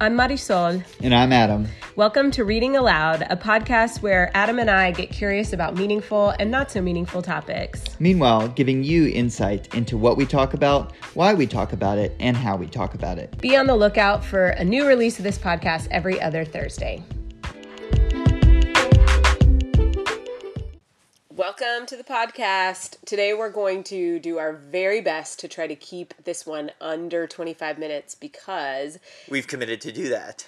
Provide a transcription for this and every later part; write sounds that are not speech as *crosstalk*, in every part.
I'm Marisol. And I'm Adam. Welcome to Reading Aloud, a podcast where Adam and I get curious about meaningful and not so meaningful topics. Meanwhile, giving you insight into what we talk about, why we talk about it, and how we talk about it. Be on the lookout for a new release of this podcast every other Thursday. Welcome to the podcast. Today we're going to do our very best to try to keep this one under 25 minutes because we've committed to do that.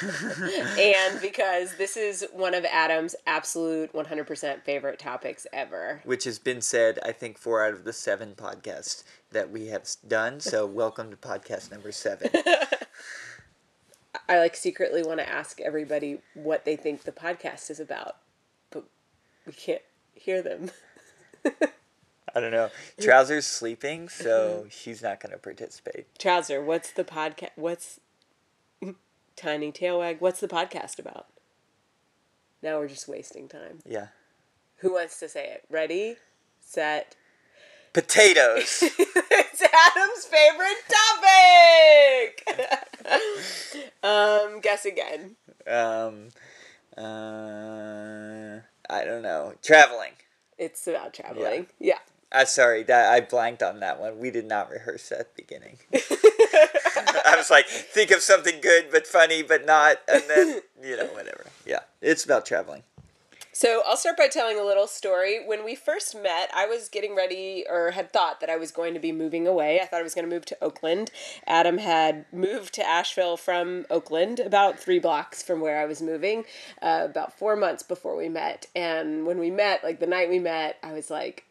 *laughs* and because this is one of Adam's absolute 100% favorite topics ever. Which has been said, I think, four out of the seven podcasts that we have done. So, *laughs* welcome to podcast number seven. *laughs* I like secretly want to ask everybody what they think the podcast is about, but we can't hear them. I don't know. *laughs* Trouser's sleeping, so she's not going to participate. Trouser, what's the podcast? What's *laughs* Tiny Tailwag? What's the podcast about? Now we're just wasting time. Yeah. Who wants to say it? Ready, set. Potatoes. *laughs* it's Adam's favorite topic. um, guess again. Um, uh, I don't know. Traveling. It's about traveling. Yeah. yeah. Uh, sorry, that I blanked on that one. We did not rehearse at the beginning. *laughs* I was like, think of something good but funny but not, and then *laughs* you know whatever. Yeah, it's about traveling. So I'll start by telling a little story. When we first met, I was getting ready or had thought that I was going to be moving away. I thought I was going to move to Oakland. Adam had moved to Asheville from Oakland, about three blocks from where I was moving, uh, about four months before we met. And when we met, like the night we met, I was like,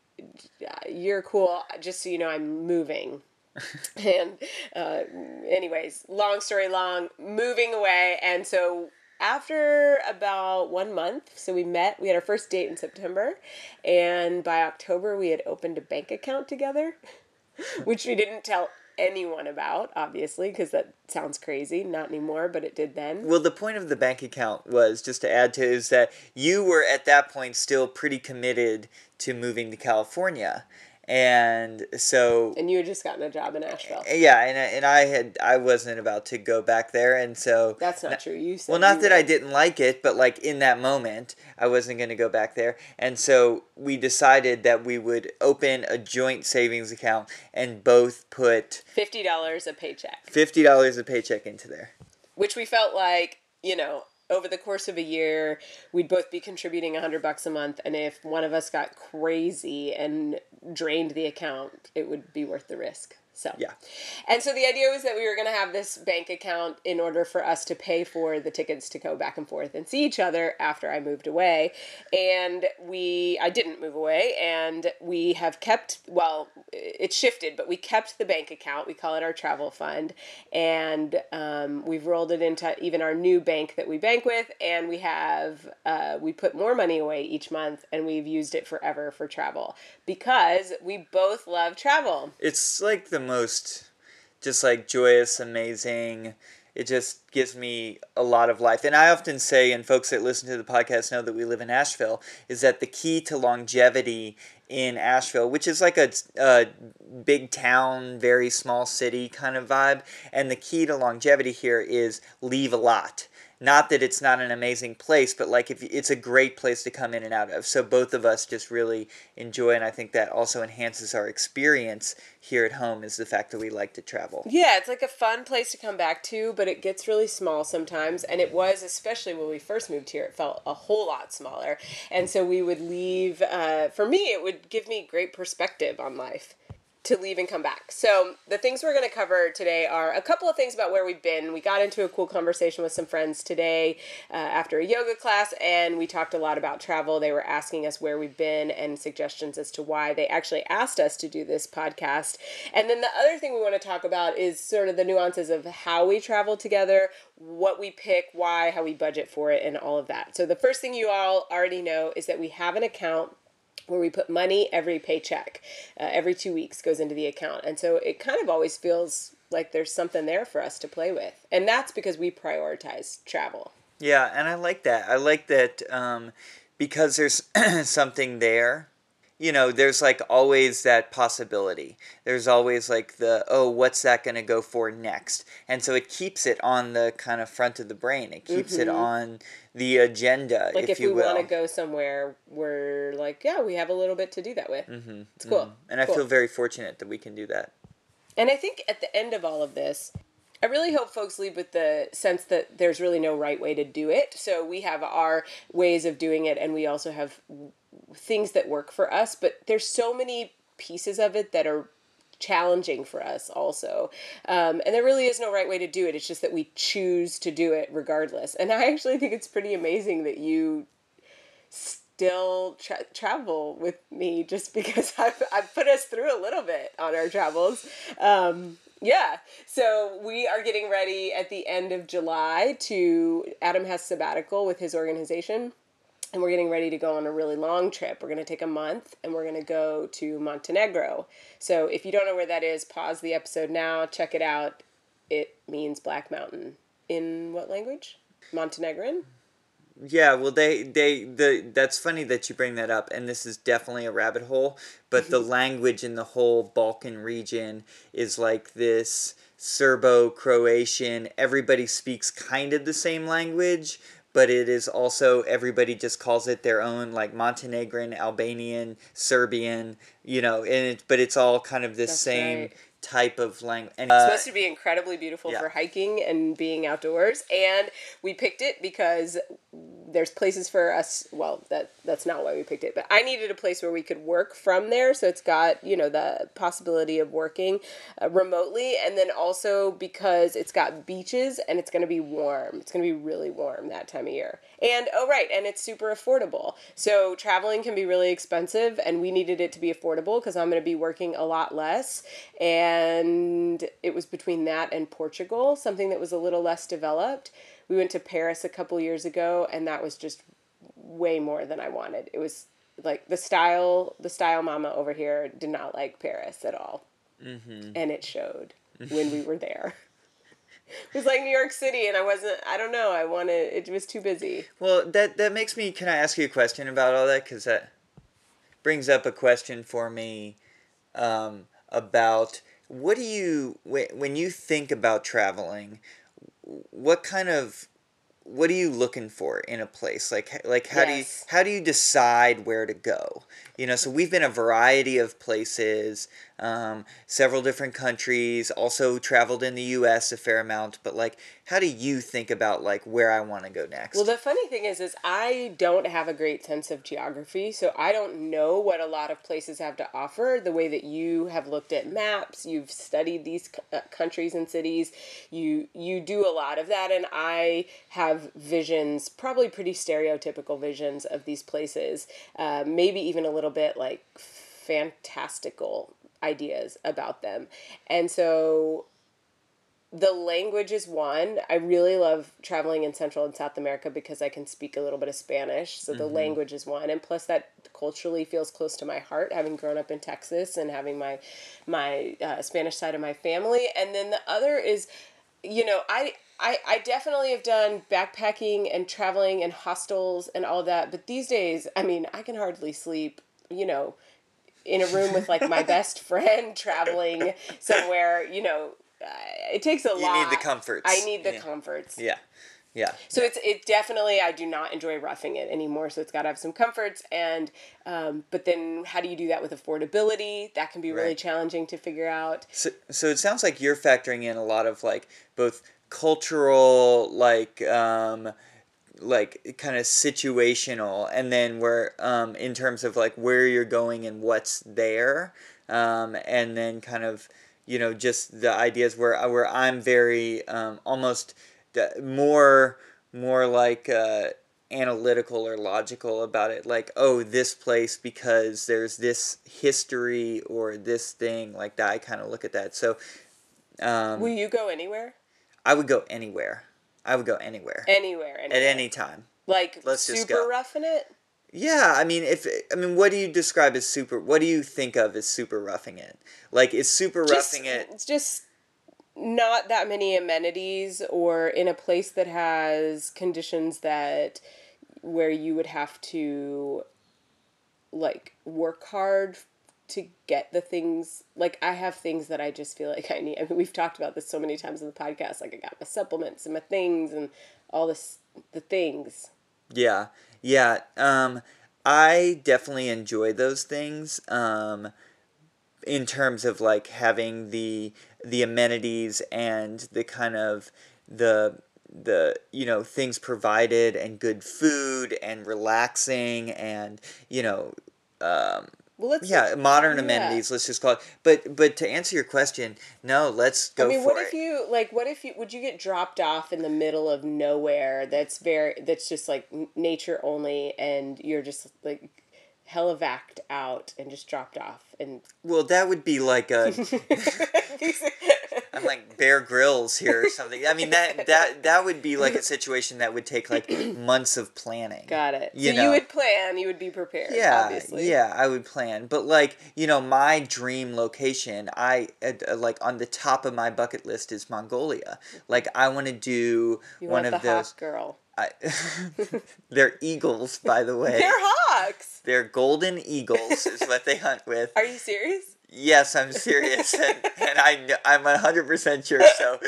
"You're cool. Just so you know, I'm moving." *laughs* and uh, anyways, long story long, moving away, and so after about one month, so we met, we had our first date in September, and by October we had opened a bank account together, *laughs* which we didn't tell anyone about, obviously, because that sounds crazy. Not anymore, but it did then. Well, the point of the bank account was just to add to is that you were at that point still pretty committed to moving to California and so and you had just gotten a job in Asheville. Eh, yeah, and I, and I had I wasn't about to go back there, and so that's not, not true. You said well, not that I didn't like it, but like in that moment, I wasn't going to go back there, and so we decided that we would open a joint savings account and both put fifty dollars a paycheck. Fifty dollars a paycheck into there, which we felt like you know over the course of a year, we'd both be contributing a hundred bucks a month, and if one of us got crazy and drained the account, it would be worth the risk. So yeah, and so the idea was that we were going to have this bank account in order for us to pay for the tickets to go back and forth and see each other after I moved away, and we I didn't move away, and we have kept well it shifted, but we kept the bank account. We call it our travel fund, and um, we've rolled it into even our new bank that we bank with, and we have uh, we put more money away each month, and we've used it forever for travel. Because we both love travel. It's like the most just like joyous, amazing. It just gives me a lot of life. And I often say, and folks that listen to the podcast know that we live in Asheville, is that the key to longevity in Asheville, which is like a, a big town, very small city kind of vibe, and the key to longevity here is leave a lot not that it's not an amazing place, but like if it's a great place to come in and out of. So both of us just really enjoy, and I think that also enhances our experience here at home is the fact that we like to travel. Yeah, it's like a fun place to come back to, but it gets really small sometimes, and it was especially when we first moved here. It felt a whole lot smaller, and so we would leave. Uh, for me, it would give me great perspective on life to leave and come back. So, the things we're going to cover today are a couple of things about where we've been. We got into a cool conversation with some friends today uh, after a yoga class, and we talked a lot about travel. They were asking us where we've been and suggestions as to why they actually asked us to do this podcast. And then the other thing we want to talk about is sort of the nuances of how we travel together, what we pick, why, how we budget for it, and all of that. So, the first thing you all already know is that we have an account where we put money every paycheck uh, every two weeks goes into the account. And so it kind of always feels like there's something there for us to play with. And that's because we prioritize travel. Yeah and i like that. I like that um, because there's *clears throat* something there you know, there's like always that possibility. There's always like the, oh, what's that going to go for next? And so it keeps it on the kind of front of the brain. It keeps mm-hmm. it on the agenda, like if, if we want to go somewhere, we're like, yeah, we have a little bit to do that with. Mm-hmm. It's cool. Mm-hmm. And cool. I feel very fortunate that we can do that. And I think at the end of all of this, I really hope folks leave with the sense that there's really no right way to do it. So we have our ways of doing it, and we also have things that work for us. But there's so many pieces of it that are challenging for us also um, and there really is no right way to do it it's just that we choose to do it regardless and i actually think it's pretty amazing that you still tra- travel with me just *laughs* because I've, I've put us through a little bit on our travels um, yeah. So we are getting ready at the end of July to Adam has sabbatical with his organization. And we're getting ready to go on a really long trip. We're going to take a month and we're going to go to Montenegro. So if you don't know where that is, pause the episode now, check it out. It means Black Mountain. In what language? Montenegrin? Yeah, well, they they the that's funny that you bring that up, and this is definitely a rabbit hole. But the *laughs* language in the whole Balkan region is like this Serbo-Croatian. Everybody speaks kind of the same language, but it is also everybody just calls it their own, like Montenegrin, Albanian, Serbian. You know, and it, but it's all kind of this that's same. Right type of language. And, uh, it's supposed to be incredibly beautiful yeah. for hiking and being outdoors. And we picked it because there's places for us well that that's not why we picked it but i needed a place where we could work from there so it's got you know the possibility of working uh, remotely and then also because it's got beaches and it's going to be warm it's going to be really warm that time of year and oh right and it's super affordable so traveling can be really expensive and we needed it to be affordable because i'm going to be working a lot less and it was between that and portugal something that was a little less developed we went to Paris a couple years ago, and that was just way more than I wanted. It was like the style, the style mama over here did not like Paris at all, mm-hmm. and it showed when we were there. *laughs* It was like New York City, and I wasn't. I don't know. I wanted. It was too busy. Well, that that makes me. Can I ask you a question about all that? Because that brings up a question for me um, about what do you when you think about traveling what kind of what are you looking for in a place like like how yes. do you how do you decide where to go you know so we've been a variety of places um, several different countries also traveled in the us a fair amount but like how do you think about like where i want to go next? Well the funny thing is is i don't have a great sense of geography so i don't know what a lot of places have to offer. The way that you have looked at maps you've studied these uh, countries and cities you you do a lot of that and i have visions probably pretty stereotypical visions of these places uh, maybe even a little bit like fantastical ideas about them. And so the language is one. I really love traveling in Central and South America because I can speak a little bit of Spanish. So the mm-hmm. language is one, and plus that culturally feels close to my heart, having grown up in Texas and having my my uh, Spanish side of my family. And then the other is, you know, I. I, I definitely have done backpacking and traveling and hostels and all that, but these days, I mean, I can hardly sleep, you know, in a room with like my *laughs* best friend traveling somewhere, you know, uh, it takes a you lot. You need the comforts. I need the yeah. comforts. Yeah. Yeah. So it's it definitely I do not enjoy roughing it anymore. So it's got to have some comforts and um, but then how do you do that with affordability? That can be really right. challenging to figure out. So so it sounds like you're factoring in a lot of like both cultural like um, like kind of situational and then where um, in terms of like where you're going and what's there um, and then kind of you know just the ideas where where I'm very um, almost more more like uh, analytical or logical about it like oh this place because there's this history or this thing like that I kind of look at that. So um, will you go anywhere? I would go anywhere I would go anywhere. Anywhere, anywhere. At any time. Like Let's super just go. roughing it? Yeah, I mean, if I mean, what do you describe as super? What do you think of as super roughing it? Like, is super just, roughing it? It's just not that many amenities, or in a place that has conditions that where you would have to like work hard to get the things like I have things that I just feel like I need. I mean, we've talked about this so many times in the podcast. Like I got my supplements and my things and all this the things. Yeah. Yeah. Um I definitely enjoy those things. Um in terms of like having the the amenities and the kind of the the you know things provided and good food and relaxing and you know um, well, let's yeah modern yeah. amenities let's just call it but but to answer your question no let's go i mean what it. if you like what if you would you get dropped off in the middle of nowhere that's very that's just like nature only and you're just like helivaced out and just dropped off and well that would be like uh, *laughs* *laughs* a I'm like Bear Grylls here or something. I mean that that that would be like a situation that would take like *clears throat* months of planning. Got it. You so know? you would plan, you would be prepared. Yeah, obviously. yeah, I would plan. But like you know, my dream location, I uh, like on the top of my bucket list is Mongolia. Like I want to do you one of those. girl. I, *laughs* *laughs* they're eagles, by the way. They're hawks. They're golden eagles, is what they hunt with. Are you serious? Yes, I'm serious, and, and I I'm hundred percent sure. So,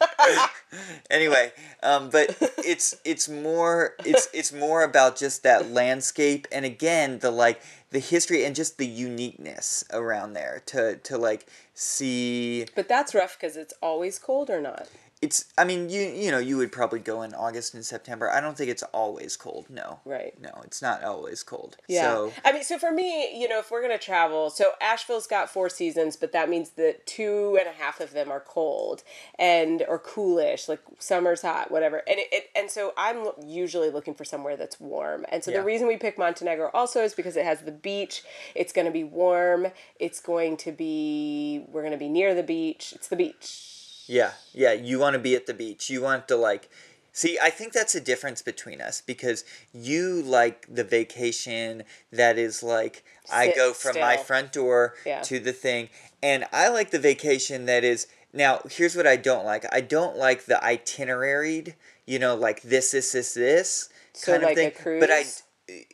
*laughs* anyway, um, but it's it's more it's it's more about just that landscape, and again the like the history and just the uniqueness around there to to like see. But that's rough because it's always cold or not it's i mean you you know you would probably go in august and september. I don't think it's always cold. No. Right. No it's not always cold. Yeah. So, i mean so for me you know if we're going to travel so asheville's got four seasons but that means that two and a half of them are cold and or coolish like summer's hot whatever. And it, it and so i'm usually looking for somewhere that's warm. And so yeah. the reason we pick montenegro also is because it has the beach. It's going to be warm. It's going to be we're going to be near the beach. It's the beach yeah, yeah. You want to be at the beach. You want to like. See, I think that's a difference between us because you like the vacation that is like Sit I go from still. my front door yeah. to the thing, and I like the vacation that is now. Here's what I don't like. I don't like the itineraried. You know, like this, this, this, this so kind like of thing. But I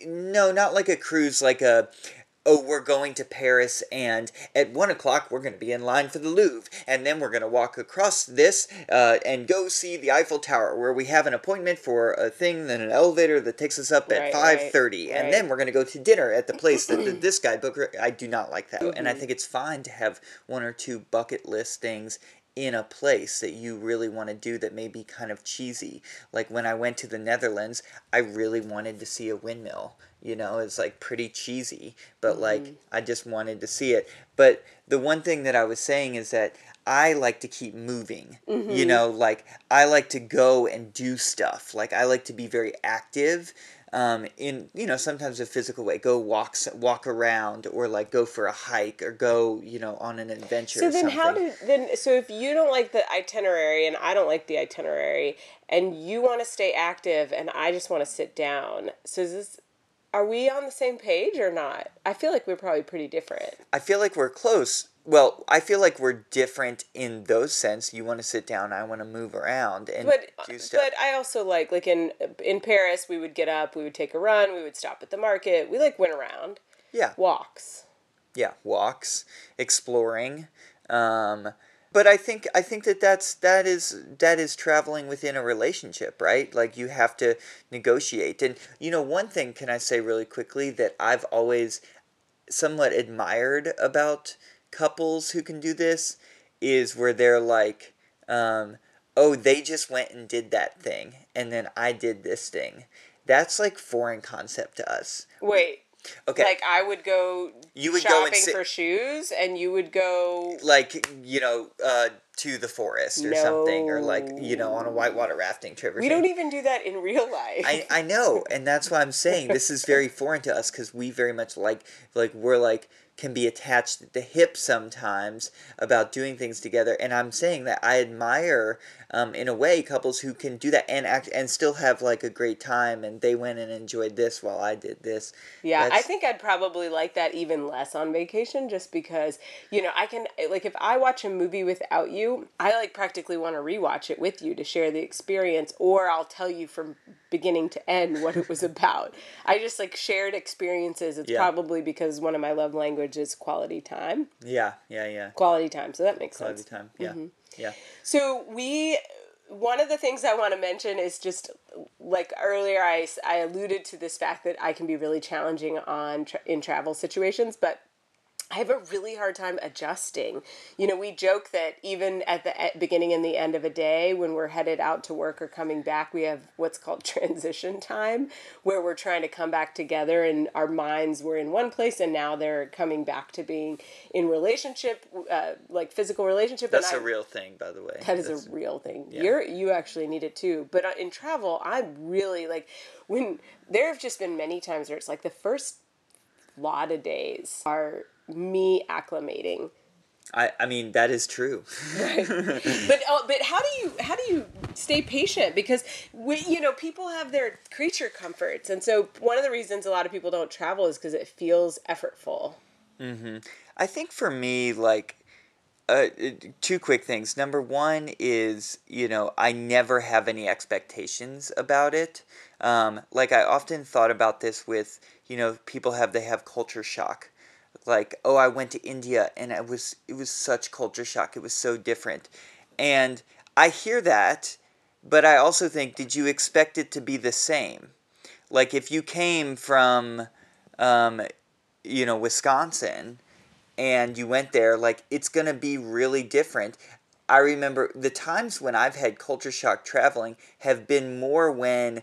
no, not like a cruise, like a oh, we're going to Paris, and at one o'clock we're going to be in line for the Louvre, and then we're going to walk across this uh, and go see the Eiffel Tower, where we have an appointment for a thing, then an elevator that takes us up at five thirty, right, and right. then we're going to go to dinner at the place that the, *clears throat* this guy booked. I do not like that, mm-hmm. and I mm-hmm. think it's fine to have one or two bucket list things in a place that you really want to do that may be kind of cheesy. Like when I went to the Netherlands, I really wanted to see a windmill. You know, it's like pretty cheesy, but mm-hmm. like I just wanted to see it. But the one thing that I was saying is that I like to keep moving. Mm-hmm. You know, like I like to go and do stuff. Like I like to be very active um, in you know sometimes a physical way go walk walk around or like go for a hike or go you know on an adventure so then how do then so if you don't like the itinerary and i don't like the itinerary and you want to stay active and i just want to sit down so is this are we on the same page or not i feel like we're probably pretty different i feel like we're close well, I feel like we're different in those sense. You want to sit down, I want to move around and but, do stuff. But I also like like in in Paris, we would get up, we would take a run, we would stop at the market. We like went around. Yeah. Walks. Yeah, walks, exploring. Um, but I think I think that that's that is that is traveling within a relationship, right? Like you have to negotiate. And you know, one thing can I say really quickly that I've always somewhat admired about couples who can do this is where they're like, um, oh, they just went and did that thing, and then I did this thing. That's like foreign concept to us. Wait. Okay. Like I would go you would shopping go sit, for shoes, and you would go like you know uh, to the forest or no. something, or like you know on a whitewater rafting trip. we don't even do that in real life. I I know, and that's why I'm saying this is very *laughs* foreign to us because we very much like like we're like can be attached at the hip sometimes about doing things together. And I'm saying that I admire, um, in a way, couples who can do that and act and still have like a great time. And they went and enjoyed this while I did this. Yeah, That's- I think I'd probably like that even less on vacation just because, you know, I can, like, if I watch a movie without you, I like practically want to rewatch it with you to share the experience, or I'll tell you from beginning to end what it was about. I just like shared experiences. It's Yeah. probably because one of my love languages is quality time. Yeah, yeah, yeah. Quality time, so that makes Quality sense. Quality time. Yeah, Mm-hmm. Yeah. So we one of the things I want to mention is just like earlier I, I alluded to this fact that I can be really challenging on tra- in travel situations, but I have a really hard time adjusting. You know, we joke that even at the beginning and the end of a day, when we're headed out to work or coming back, we have what's called *laughs* transition time, where we're trying to come back together and our minds were in one place and now they're coming back to being in relationship, uh, like physical relationship. That's and a I- real thing, by the way. that is That's- a real thing. You're you actually need it too. But uh, in travel, I'm really like when there have just been many times where it's like the first lot of days are me acclimating. I, I mean, that is true. *laughs* But oh, but how do you how do you stay patient because we you know people have their creature comforts and so one of the reasons a lot of people don't travel is because it feels effortful. I think for me, like, uh, two quick things. Number one is, you know, I never have any expectations about it. Um, like, I often thought about this with, you know, people have, they have culture shock. Like, oh, I went to India and it was, it was such culture shock. It was so different. And I hear that, but I also think, did you expect it to be the same? Like, if you came from, um, you know, Wisconsin, and you went there, like it's gonna be really different. I remember the times when I've had culture shock traveling have been more when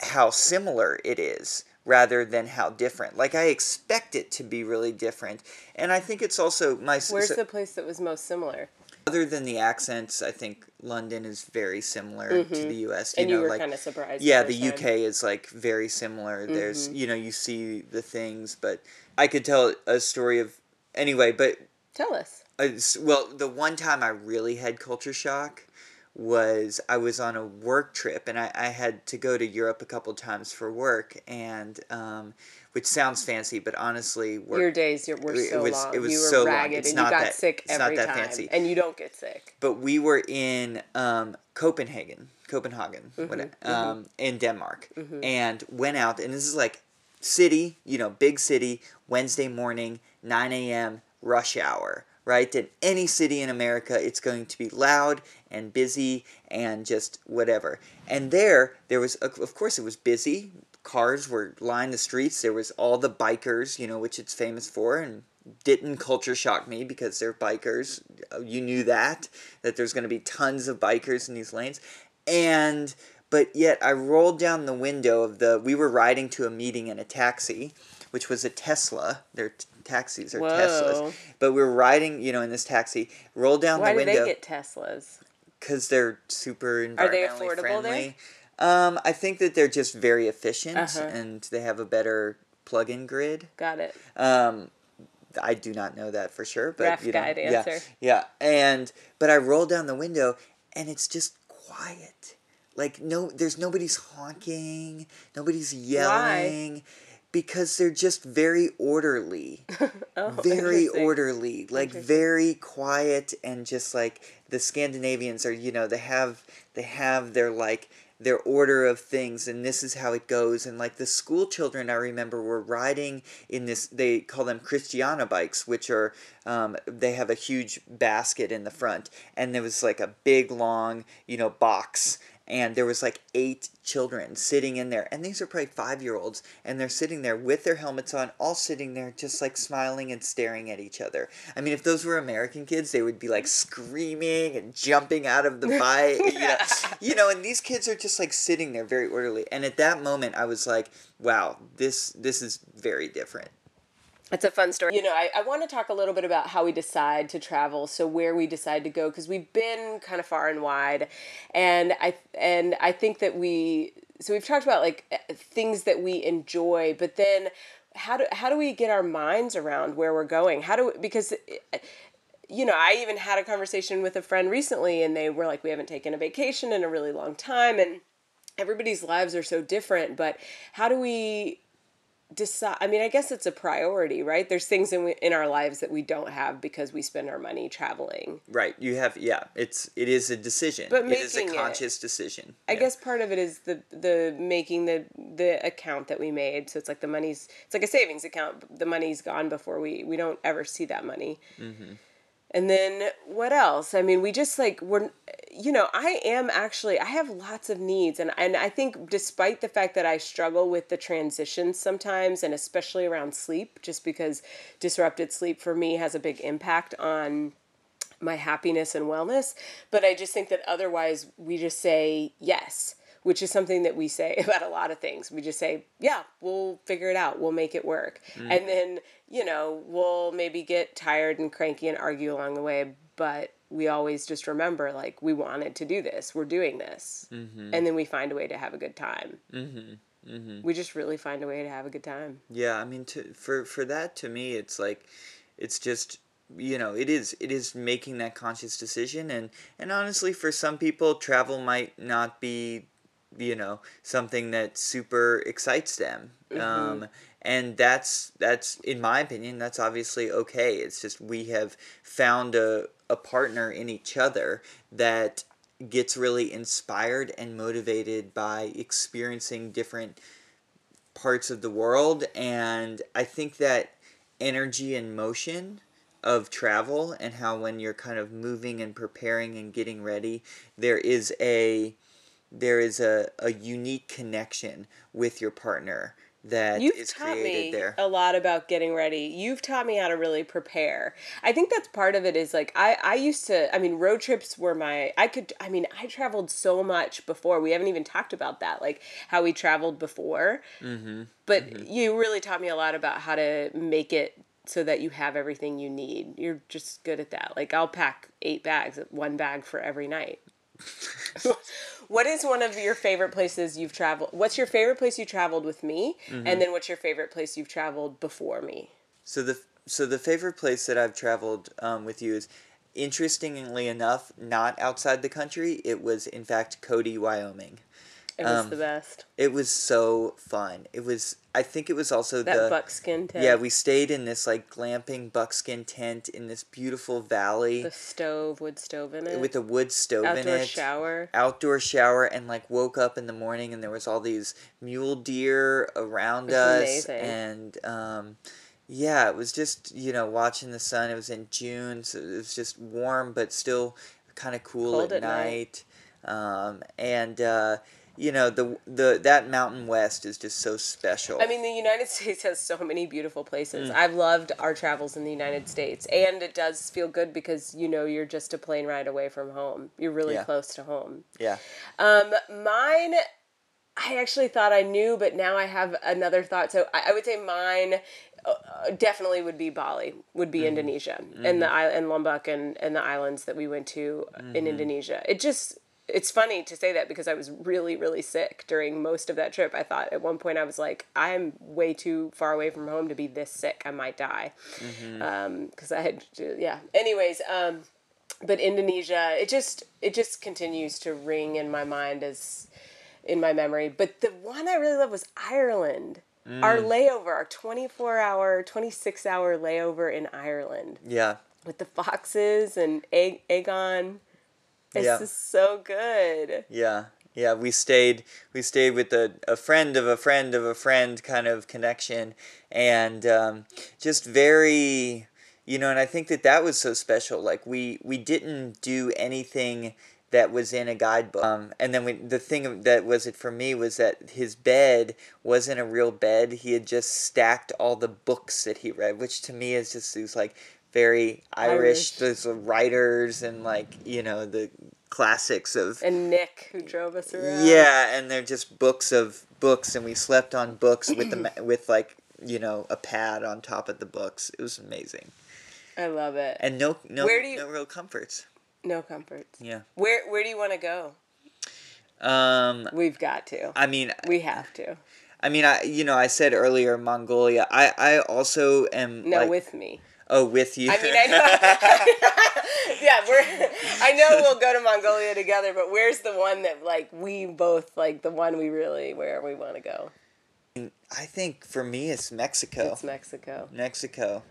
how similar it is rather than how different. Like I expect it to be really different, and I think it's also my Where's so- the place that was most similar? other than the accents. I think London is very similar to the U.S. You Mm-hmm. And know, you were like kind of surprised. yeah the first uk is like very similar there's you know you see the things but i could tell a story of anyway but Tell us. uh, well the one time i really had culture shock was i was on a work trip and i, I had to go to europe a couple times for work and um, which sounds fancy but honestly work, Your days were it so was- long. it was you were so long. It's and you not got that- sick it's not every that time. fancy. And you don't get sick. but we were in um, Copenhagen, Copenhagen, Mm-hmm, what- um, in Denmark, and went out. And this is like city, you know, big city. Wednesday morning, nine a.m. rush hour. Right, in any city in America, it's going to be loud and busy and just whatever. And there, there was, of course, it was busy. Cars were lined the streets. There was all the bikers, you know, which it's famous for, and didn't culture shock me because they're bikers. Uh, You knew that that there's going to be tons of bikers in these lanes, and but yet I rolled down the window of the. We were riding to a meeting in a taxi, which was a Tesla. Their t- taxis are Whoa. Teslas, but we were riding, you know, in this taxi. Rolled down Why the do window they get Teslas? Because they're super environmentally Are they affordable there? friendly. Um, I think that they're just very efficient Uh-huh. and they have a better plug-in grid. Got it. Um, I do not know that for sure, but Rough you know, guide yeah, answer. yeah. And but I roll down the window, and it's just quiet. Like no, there's nobody's honking, nobody's yelling, because they're just very orderly, *laughs* Oh, very orderly, like very quiet, and just like the Scandinavians are. You know, they have they have their like their order of things and this is how it goes. And like the school children i remember were riding in this they call them Christiania bikes which are um, they have a huge basket in the front and there was like a big long you know box and there was like eight children sitting in there and these are probably five year olds and they're sitting there with their helmets on all sitting there just like smiling and staring at each other. I mean if those were american kids they would be like screaming and jumping out of the bike *laughs* you know you know and these kids are just like sitting there very orderly and at that moment i was like wow this this is very different It's a fun story. You know, I, I want to talk a little bit about how we decide to travel, so where we decide to go, because we've been kind of far and wide, and I and I think that we so we've talked about like eh, things that we enjoy, but then how do how do we get our minds around where we're going? How do because you know, I even had a conversation with a friend recently and they were like we haven't taken a vacation in a really long time and everybody's lives are so different, but how do we decide i mean i guess it's a priority right? There's things in, in our lives that we don't have because we spend our money traveling. Right you have yeah it's it is a decision. But making it is a conscious it, decision i yeah. guess part of it is the the making the the account that we made. So it's like the money's it's like a savings account the money's gone before we we don't ever see that money. Mm-hmm. And then what else? I mean, we just like we're you know, I am actually I have lots of needs and and I think despite the fact that I struggle with the transitions sometimes and especially around sleep just because disrupted sleep for me has a big impact on my happiness and wellness, but I just think that otherwise we just say yes which is something that we say *laughs* about a lot of things. We just say, yeah, we'll figure it out, we'll make it work. Mm. And then, you know, we'll maybe get tired and cranky and argue along the way, but we always just remember like we wanted to do this, we're doing this. Mm-hmm. And then we find a way to have a good time. Mm-hmm. Mm-hmm. We just really find a way to have a good time. Yeah, I mean, to, for for that to me, it's like, it's just you know it is it is making that conscious decision and and honestly for some people travel might not be you know something that super excites them. Mm-hmm. um, and that's that's in my opinion that's obviously okay. It's just we have found a, a partner in each other that gets really inspired and motivated by experiencing different parts of the world. And i think that energy and motion of travel and how when you're kind of moving and preparing and getting ready there is a there is a, a unique connection with your partner that You've is taught me there. A lot about getting ready. You've taught me how to really prepare. I think that's part of it is like I I used to I mean road trips were my I could I mean I traveled so much before. We haven't even talked about that like how we traveled before. Mm-hmm. But mm-hmm. you really taught me a lot about how to make it so that you have everything you need. You're just good at that. Like I'll pack 8 bags, one bag for every night. *laughs* *laughs* what is one of your favorite places you've traveled? What's your favorite place you traveled with me? Mm-hmm. And then what's your favorite place you've traveled before me? So the so the favorite place that I've traveled um, with you is interestingly enough not outside the country. It was in fact Cody, Wyoming. It was um, the best. It was so fun. It was. I think it was also that the buckskin tent. Yeah, we stayed in this like glamping buckskin tent in this beautiful valley. The stove, wood stove in it. With a wood stove Outdoor in it. Outdoor shower. Outdoor shower, and like woke up in the morning and there was all these mule deer around us, amazing. and um, yeah, it was just you know watching the sun. It was in June, so it was just warm but still kind of cool Cold at, at night. night. Um, and uh, you know the the that mountain west is just so special. I mean, the United *laughs* States has so many beautiful places. Mm. I've loved our travels in the United States, and it does feel good because you know you're just a plane ride away from home. You're really yeah. close to home. Yeah. Um, mine. I actually thought I knew, but now I have another thought. So I, I would say mine uh, definitely would be Bali, would be mm Indonesia, mm-hmm. and the and Lombok and and the islands that we went to mm-hmm. in Indonesia. It just it's funny to say that because I was really, really sick during most of that trip. I thought at one point I was like, I'm way too far away from home to be this sick. I might die. Because mm-hmm. um, I had, to, yeah. Anyways, um, but Indonesia, it just, it just continues to ring in my mind as in my memory. But the one I really love was Ireland. Mm. Our layover, our 24 hour, 26 hour layover in Ireland. Yeah. With the foxes and Aegon it's yeah. just so good. Yeah. Yeah, we stayed we stayed with a, a friend of a friend of a friend kind of connection and um, just very you know and I think that that was so special like we we didn't do anything that was in a guidebook. Um, and then we, the thing that was it for me was that his bed wasn't a real bed. He had just stacked all the books that he read, which to me is just these like very Irish. Irish. There's writers and like you know the classics of and Nick who drove us around. Yeah, and they're just books of books, and we slept on books with the *clears throat* with like you know a pad on top of the books. It was amazing. I love it. And no no Where do you, no real comforts. No comforts. Yeah. Where Where do you want to go? Um, We've got to. I mean, we have to. I mean, I you know I said earlier Mongolia. I I also am No, like, with me. Oh with you. I mean, I know. *laughs* yeah, we're. I know we'll go to Mongolia together, but where's the one that like we both like the one we really where we want to go? I think for me it's Mexico. It's Mexico. Mexico.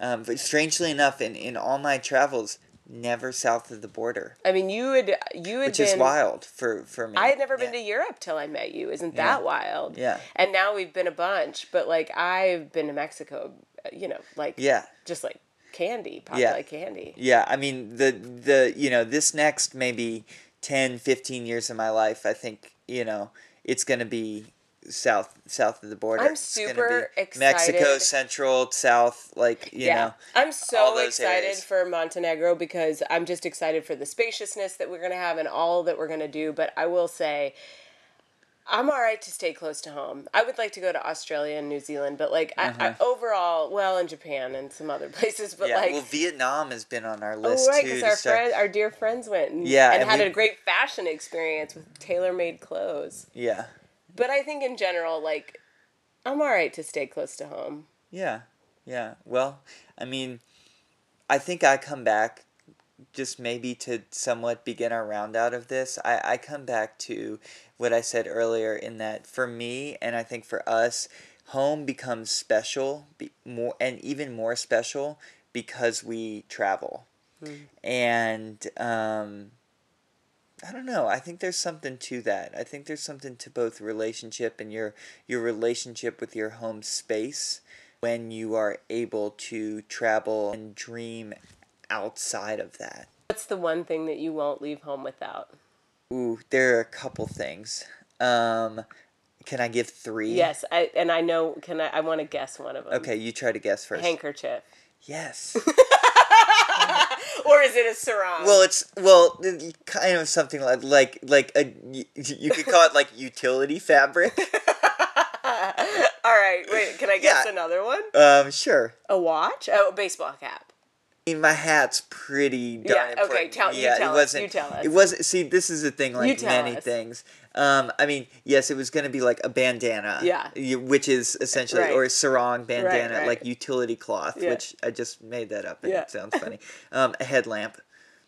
Um, but strangely enough, in, in all my travels, never south of the border, I mean, you had you had which been. is wild for, for me. I had never been to Europe till I met you. Isn't Yeah. that wild? Yeah. And now we've been a bunch, but like I've been to Mexico, Uh, you know, like Yeah. just like candy, pop Yeah. like candy. Yeah, I mean the the you know this next maybe 10, 15 years of my life, I think you know it's gonna be south south of the border. I'm gonna super be Mexico. Central, South, like you know. I'm so excited areas. for Montenegro because I'm just excited for the spaciousness that we're going to have and all that we're going to do. But I will say, I'm all right to stay close to home. I would like to go to Australia and New Zealand, but like I, I, overall, well, in Japan and some other *laughs* places, but Uh-huh. yeah, like. well, Vietnam has been on our Oh list right, too. because our start- friend, our dear friends went and, Yeah, and, and had we- a great fashion experience with tailor-made clothes. Yeah, But I think in general, like, I'm all right to stay close to home. yeah, yeah. Well, I mean, I think I come back just maybe to somewhat begin our round out of this. I, I come back to what I said earlier in that for me and I think for us, home becomes special be, more and even more special because we travel. And um, I don't know. I think there's something to that. I think there's something to both relationship and your your relationship with your home space when you are able to travel and dream outside of that. What's the one thing that you won't leave home without? Ooh, there are a couple things. Um, can I give three? Yes, I and I know. Can I? I want to guess one of them. Okay, you try to guess first. Handkerchief, Yes. *laughs* or is it a sarong? well, it's well, kind of something like like like a you, you could call it like utility fabric. *laughs* All right. Wait. Can I guess Yeah. another one? Um, sure. A watch? Oh, a baseball cap. My hat's pretty darn Yeah, okay, important. tell- you yeah, tell it us, wasn't. you tell us. It wasn't. See, this is the thing. Like many us. things. Um, I mean, yes, it was going to be like a bandana. Yeah. Which is essentially Right. or a sarong bandana, right. like utility cloth, Yeah. which I just made that up and Yeah. it sounds funny. Um, a headlamp.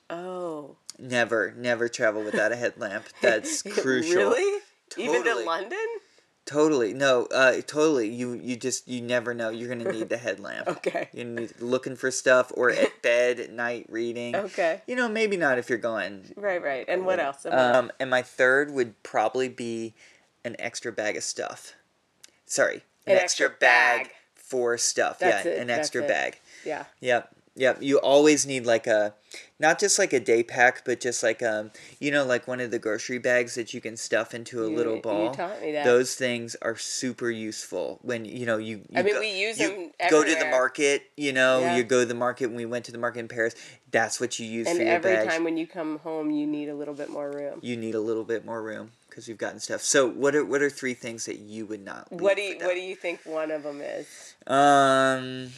Oh. Never, never travel without a headlamp. *laughs* That's crucial. Really? Even to London? Totally. No, uh, totally. You you just you never know. You're gonna need the *laughs* headlamp. Okay. You need looking for stuff or at *laughs* bed at night reading. Okay. You know, maybe not if you're going. Right. Right. And what else? Um, and my third would probably be an extra bag of stuff. Sorry, An extra bag. for stuff. That's yeah, it, an that's extra it. bag. Yeah. Yep. Yep. You always need like a, not just like a day pack, but just like um, you know, like one of the grocery bags that you can stuff into a You- little you ball. taught me that. Those things are super useful when you know you. you I mean, go, we use you them Go to the market. You know, Yeah. you go to the market. When we went to the market in Paris, that's what you use And for your every bags. time when you come home, you need a little bit more room. you need a little bit more room because you've gotten stuff. So what are what are three things that you would not? What do you? What do you think one of them is? Um,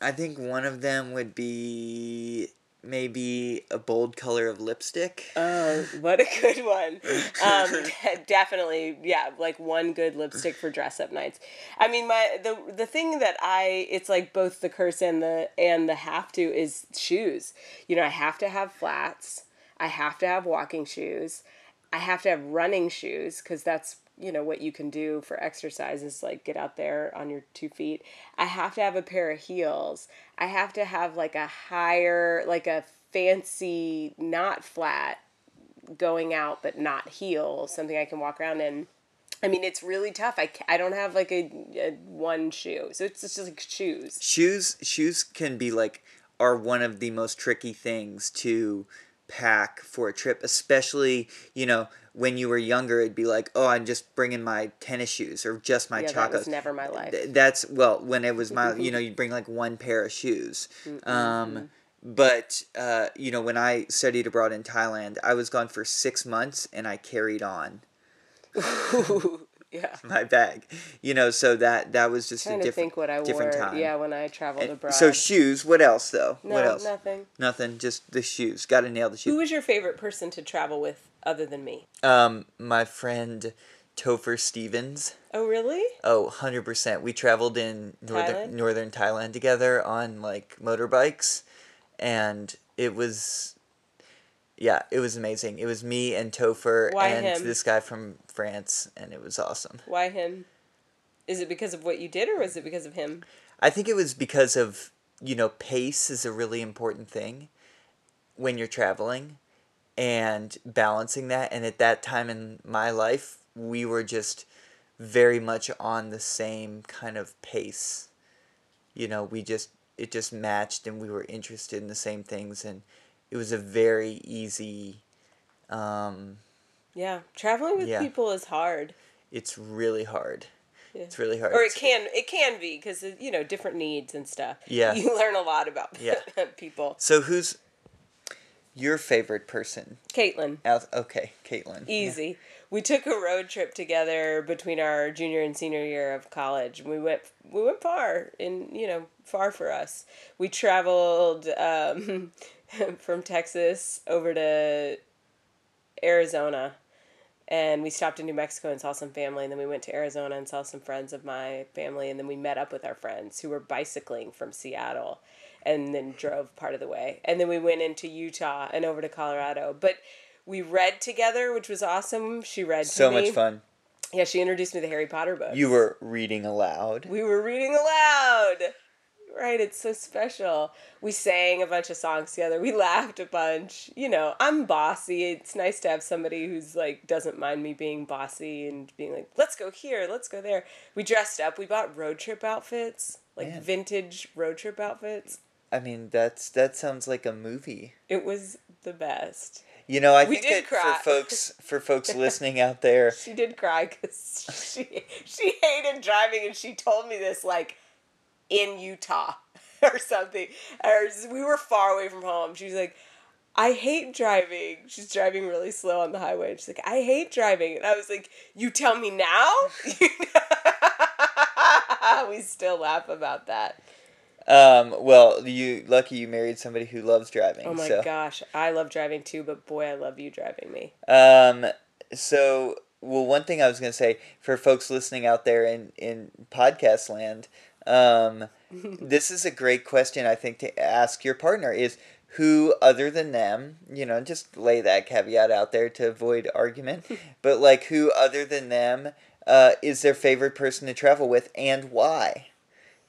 I think one of them would be maybe a bold color of lipstick. Oh, what a good one. Um, *laughs* de- definitely, yeah, like one good lipstick for dress up nights. I mean, my the the thing that I it's like both the curse and the and the have to is shoes. You know, I have to have flats. I have to have walking shoes. I have to have running shoes because that's you know what you can do for exercise is like get out there on your two feet. I have to have a pair of heels. I have to have like a higher, like a fancy, not flat going out but not heel, something I can walk around in. I mean, it's really tough. I, I don't have like a, a one shoe, so it's just like shoes. Shoes shoes can be like are one of the most tricky things to pack for a trip, especially you know when you were younger. It'd be like, oh, I'm just bringing my tennis shoes or just my Yeah, that was never my life. That's well, when it was my, *laughs* you know, you bring like one pair of shoes. Um, but uh, you know, when I studied abroad in Thailand, I was gone for six months, and I carried on *laughs* yeah. *laughs* my bag. You know, so that that was just a different think what I wore. different time. Yeah, when I traveled And- abroad. So shoes. What else though? no, what else? nothing. Nothing. Just the shoes. Got to nail the shoes. Who was your favorite person to travel with other than me? Um, my friend Topher Stevens. Oh, really? Oh, 100%. We traveled in northern Thailand? northern Thailand together on like motorbikes and it was yeah, it was amazing. It was me and Topher Why and him? this guy from France and it was awesome. Why him? Is it because of what you did, or was it because of him? I think it was because of, you know, pace is a really important thing when you're traveling and balancing that. And at that time in my life, we were just very much on the same kind of pace. You know, we just, it just matched and we were interested in the same things. And it was a very easy, um, Yeah, traveling with Yeah. people is hard. it's really hard. Yeah. It's really hard. Or it can it can be because you know different needs and stuff. Yeah. you *laughs* learn a lot about Yeah. *laughs* people. So who's your favorite person? Caitlin, Okay, Caitlin. Yeah. easy. We took a road trip together between our junior and senior year of college. We went we went far in you know far for us. We traveled um, *laughs* from Texas over to Arizona and we stopped in New Mexico and saw some family, and then we went to Arizona and saw some friends of my family, and then we met up with our friends who were bicycling from Seattle, and then drove part of the way, and then we went into Utah and over to Colorado. But we read together, which was awesome. She read to So me. much fun. Yeah, she introduced me to the Harry Potter books. You were reading aloud. We were reading aloud. Right, it's so special. We sang a bunch of songs together. We laughed a bunch. You know, I'm bossy. It's nice to have somebody who's like doesn't mind me being bossy and being like, "Let's go here, let's go there." We dressed up. We bought road trip outfits, like Man. vintage road trip outfits. I mean, that's that sounds like a movie. It was the best. You know, I We think that cry. for folks for folks *laughs* listening out there, She did cry because *laughs* she she hated driving, and she told me this like in Utah *laughs* or something. Or we were far away from home. She was like, "I hate driving." She's driving really slow on the highway. She's like, "I hate driving," and I was like, "You tell me now." we still laugh about that. Um, well, you lucky you married somebody who loves driving. Oh my so. gosh, I love driving too, but boy, I love you driving me. Um, so, well, one thing I was going to say for folks listening out there in, in podcast land, um, *laughs* this is a great question, I think, to ask your partner is who, other than them, you know, just lay that caveat out there to avoid argument, *laughs* but like who, other than them, uh, is their favorite person to travel with and why?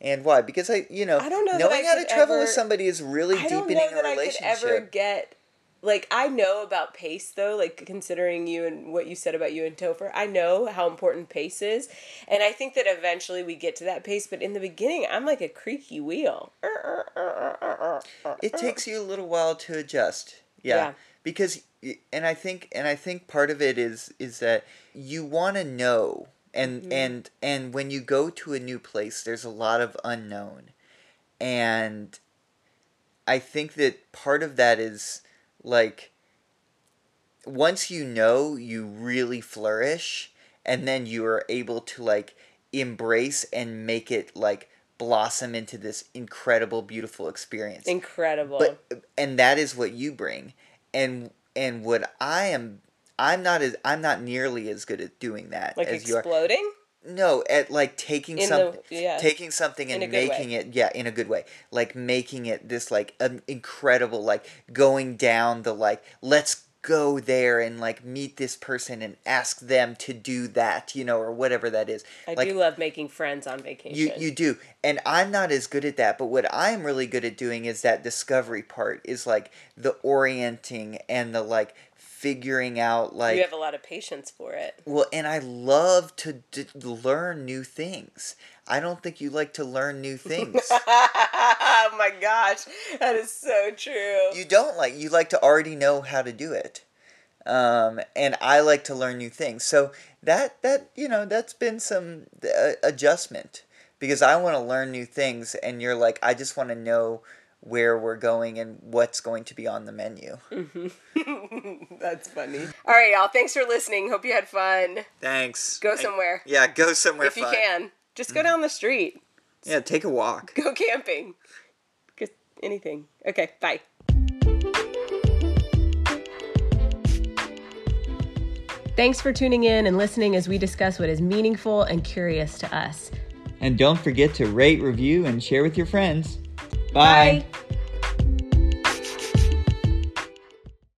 And why? Because I, you know, I don't know knowing how to travel with somebody is really I don't deepening know that I could ever get like I know about pace though, like considering you and what you said about you and Topher, I know how important pace is, and I think that eventually we get to that pace. But in the beginning, I'm like a creaky wheel. it takes you a little while to adjust yeah, Yeah. because and i think and i think part of it is is that you want to know and mm-hmm. and and when you go to a new place there's a lot of unknown. And i think that part of that is like once you know you really flourish and then you are able to like embrace and make it like blossom into this incredible beautiful experience. Incredible. but and that is what you bring. And and what i am i'm not as i'm not nearly as good at doing that like as you are exploding. no at like taking In the- something yeah. taking something and way. making it yeah in a good way like making it this like an incredible like going down the like let's go there and like meet this person and ask them to do that you know or whatever that is I like do love making friends on vacation. you you do, and I'm not as good at that. But what I'm really good at doing is that discovery part. Is like the orienting and the like figuring out like you have a lot of patience for it. well, and I love to d- learn new things. I don't think you like to learn new things. *laughs* oh my gosh, that is so true. you don't like you like to already know how to do it. Um, and I like to learn new things. So that that you know that's been some uh, adjustment because I want to learn new things, and you're like I just want to know where we're going and what's going to be on the menu. Mm-hmm. *laughs* That's funny. All right, y'all. Thanks for listening. Hope you had fun. Thanks. Go I- somewhere. yeah, go somewhere if you can. Just go mm-hmm. down the street. Yeah, take a walk. Go camping. Just anything. Okay, bye. Thanks for tuning in and listening as we discuss what is meaningful and curious to us. And don't forget to rate, review, and share with your friends. Bye. Bye.